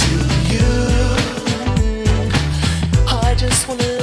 to you. I just wanna.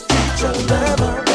Can't mistreat lover,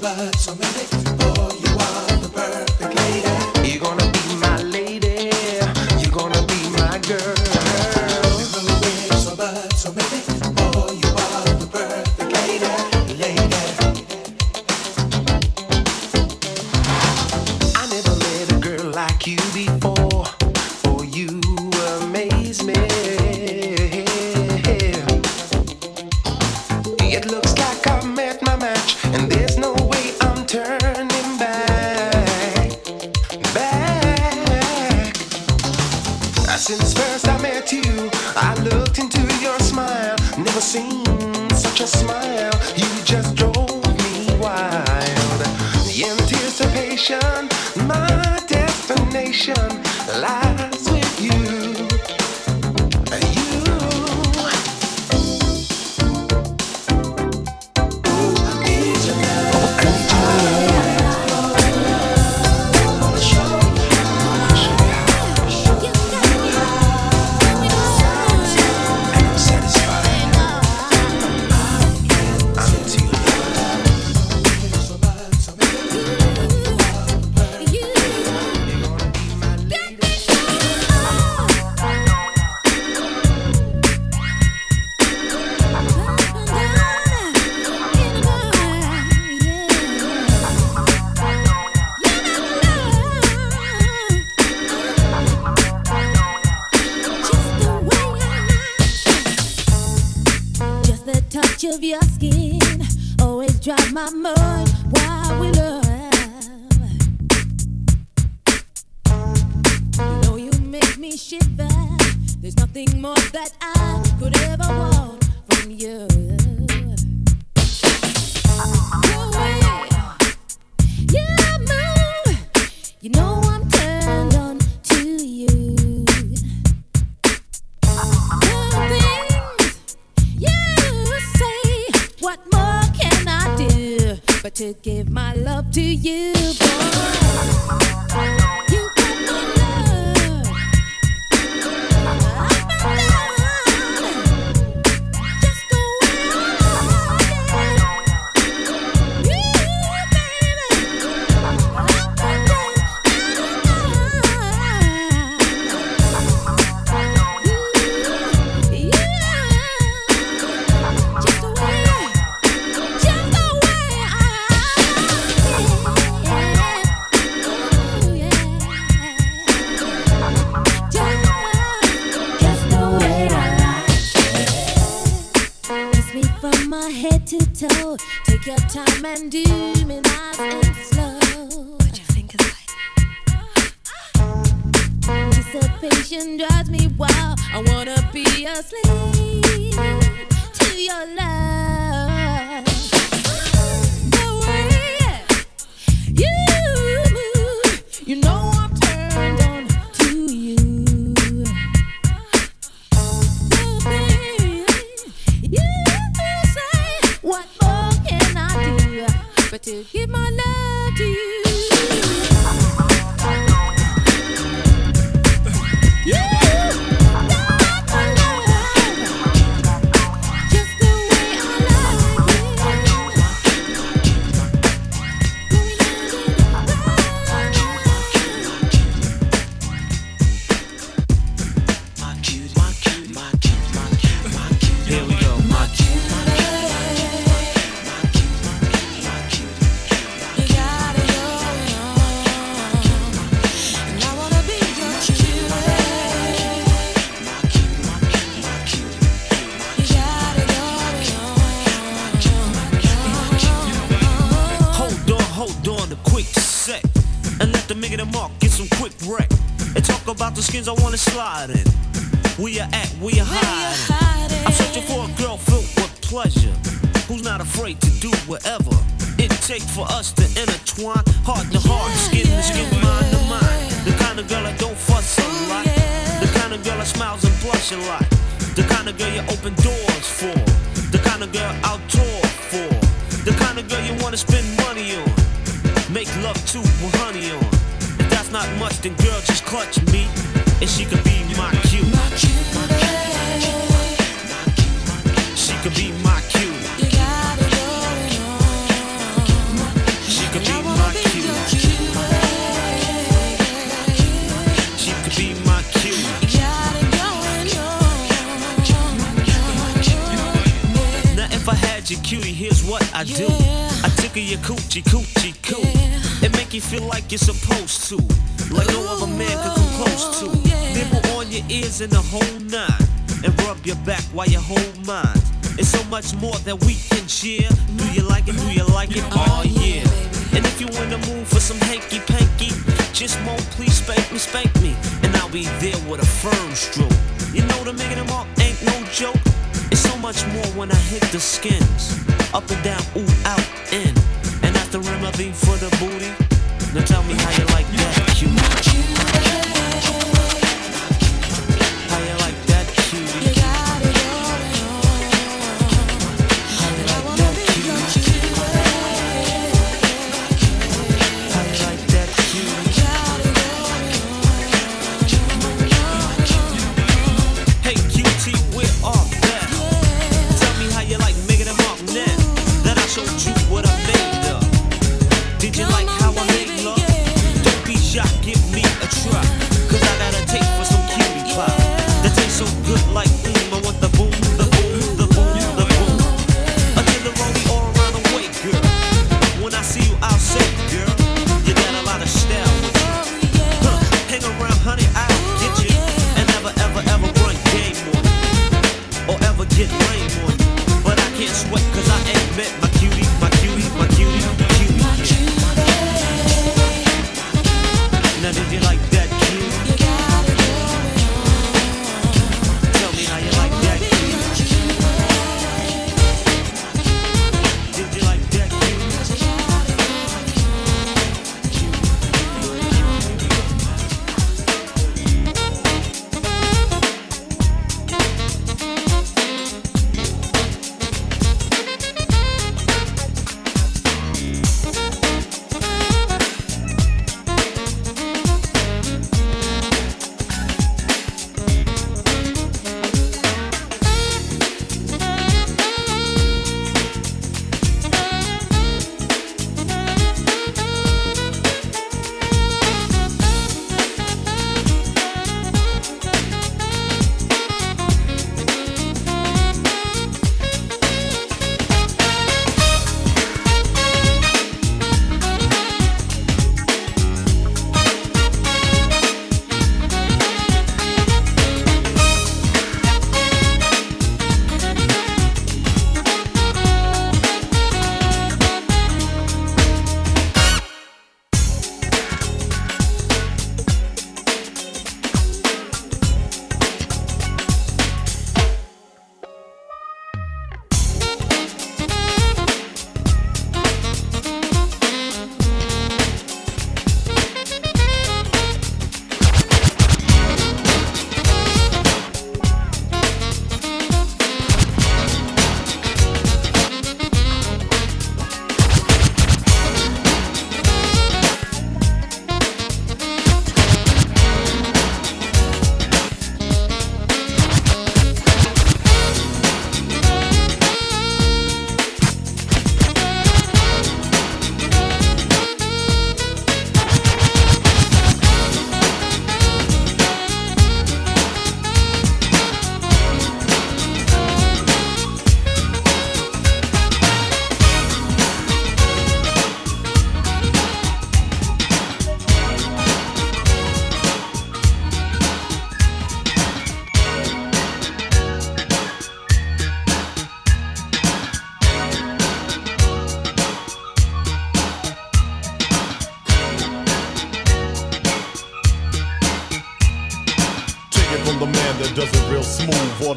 But so many. love to you, boy. You do me nice and slow. Put your fingers like. Anticipation drives me wild. I wanna be asleep. to keep my been sliding. We are at, we are hiding. I'm searching for a girl filled with pleasure, who's not afraid to do whatever it takes for us to intertwine, heart to heart, skin to skin, mind to mind. The kind of girl that don't fuss a lot, the kind of girl that smiles and blush a lot, the kind of girl you open doors for, the kind of girl I'll for, the kind of girl you wanna spend money on, make love to, with honey on. If that's not much, then girl, just clutch me and she could be my Q. She could be my Q. She could be my Q. She could be my Q. Now if I had your cutie, here's what I do. I tickle your coochie, coochie, coo. It make you feel like you're supposed to, like no other man could come close to your ears in the whole nine and rub your back while you hold mine. It's so much more that we can share. Do you like it? Do you like it? Oh yeah. And if you in the mood for some hanky panky, just won't please spank me, spank me, and I'll be there with a firm stroke. You know the making them up ain't no joke. It's so much more when I hit the skins, up and down, ooh, out, in,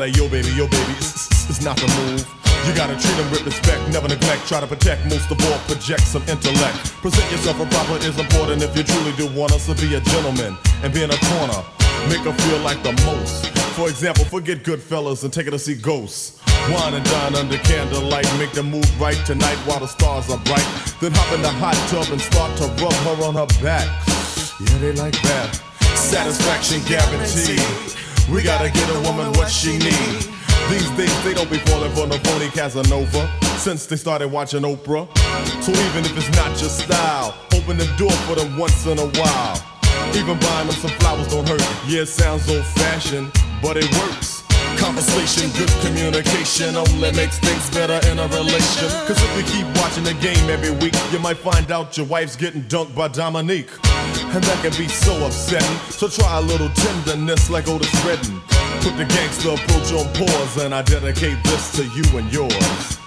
yo baby, yo baby, it's, not the move. You gotta treat him with respect, never neglect. Try to protect, most of all, project some intellect. Present yourself a proper is important if you truly do want us to be a gentleman and be in a corner. Make her feel like the most. For example, forget good fellas and take her to see ghosts. Wine and dine under candlelight, make the move right tonight while the stars are bright. Then hop in the hot tub and start to rub her on her back. Yeah, they like that. Satisfaction guaranteed. We gotta get a woman what she need. These days they don't be falling for no phony Casanova since they started watching Oprah. So even if it's not your style, open the door for them once in a while. Even buying them some flowers don't hurt. Yeah, it sounds old fashioned, but it works. Conversation, good communication only makes things better in a relation. Cause if you keep watching the game every week, you might find out your wife's getting dunked by Dominique. And that can be so upsetting. So try a little tenderness like Otis Redding. Put the gangster approach on pause, and I dedicate this to you and yours.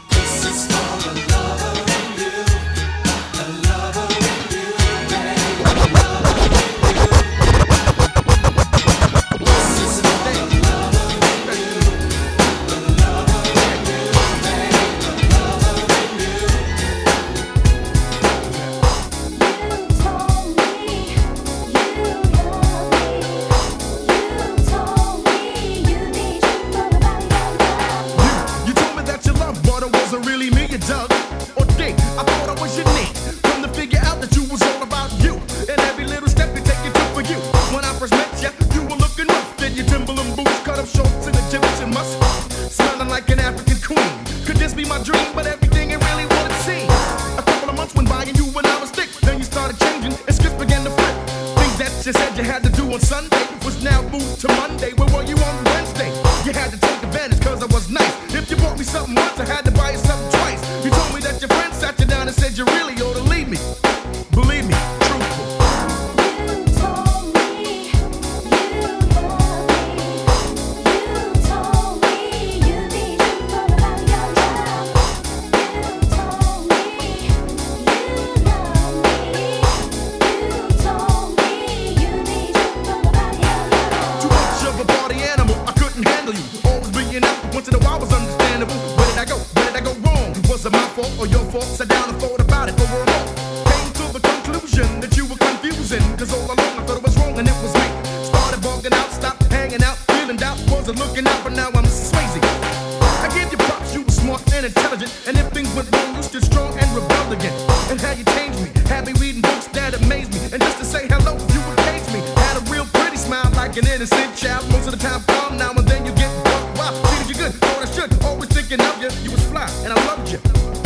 you said you had to do on Sunday was now moved to Monday. Where were you on Wednesday? You had to take advantage cause I was nice. If you bought me something once, I had to buy you something twice. You told me that your friend sat you down and said you really ought to leave me. thinking of you. You was fly, and I loved you.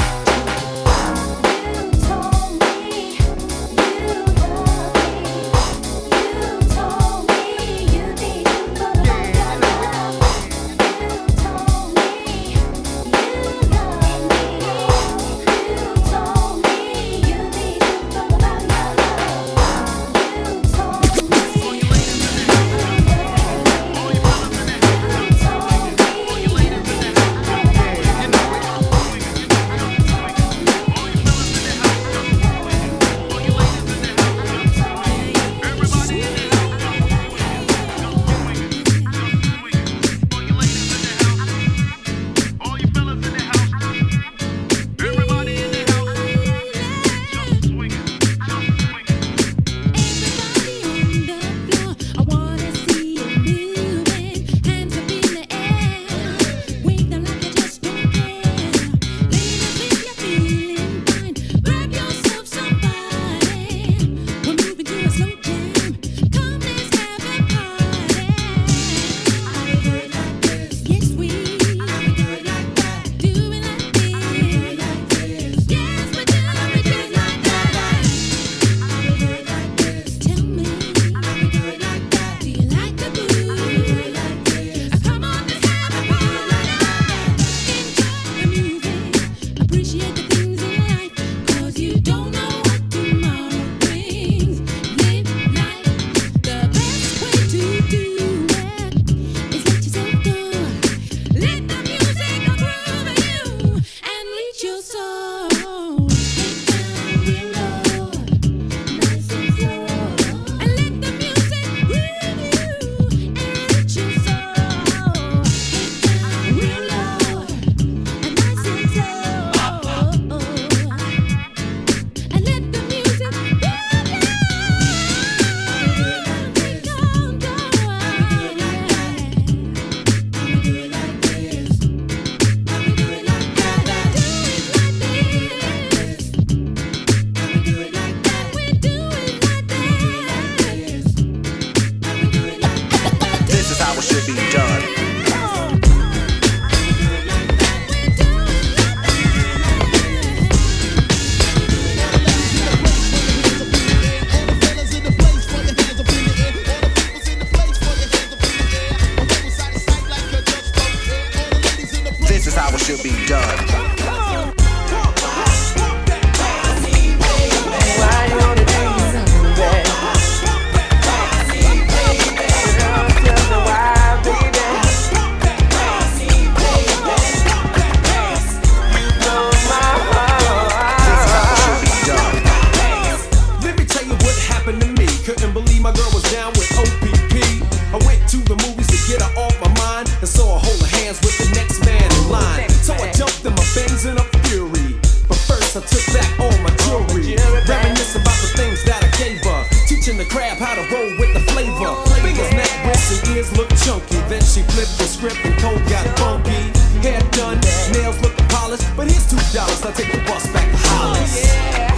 To roll with the flavor. Fingers, neck, wrists, and ears look chunky. Then she flipped the script and code got funky. Hair done, nails looking polished. But here's two dollars. I take the bus back to Hollis. Oh,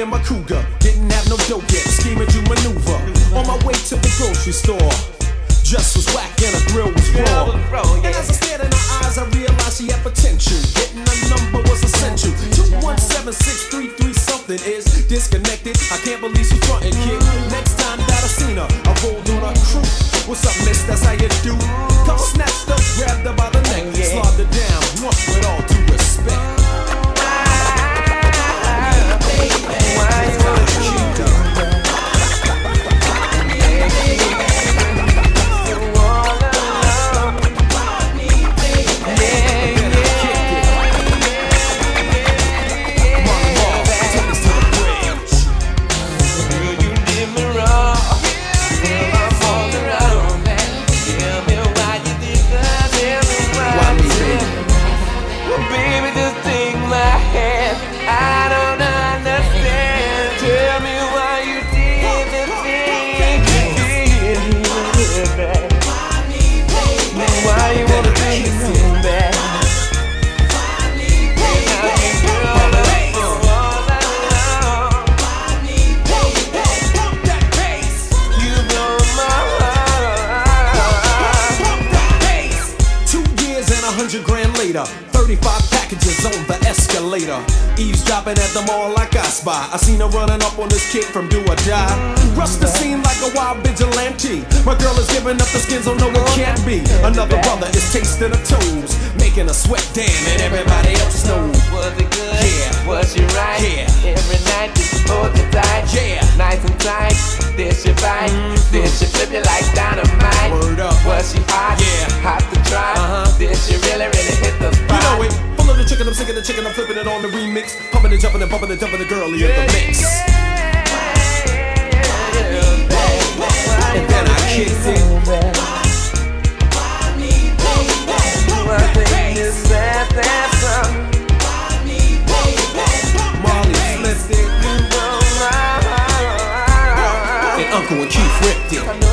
in my Cougar. Didn't have no dope yet, scheming to maneuver. On my way to the grocery store. Dress was whack and a grill was raw. And as I stared in her eyes, I realized she had potential. Getting a number was essential. 217-633 something is disconnected. I can't believe she frontin' kid. Next time that I seen her, I rolled on her crew. What's up, miss? That's how you do. Come snatched up, grabbed her by the neck, her down. With all due respect. Why the chicken, I'm sick of the chicken, I'm flipping it on the remix. Pumping and jumping and bumping and jumping the girlie in the mix. And then I kicked it. Marley flipped it. And Uncle and Keith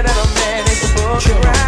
that a man is supposed to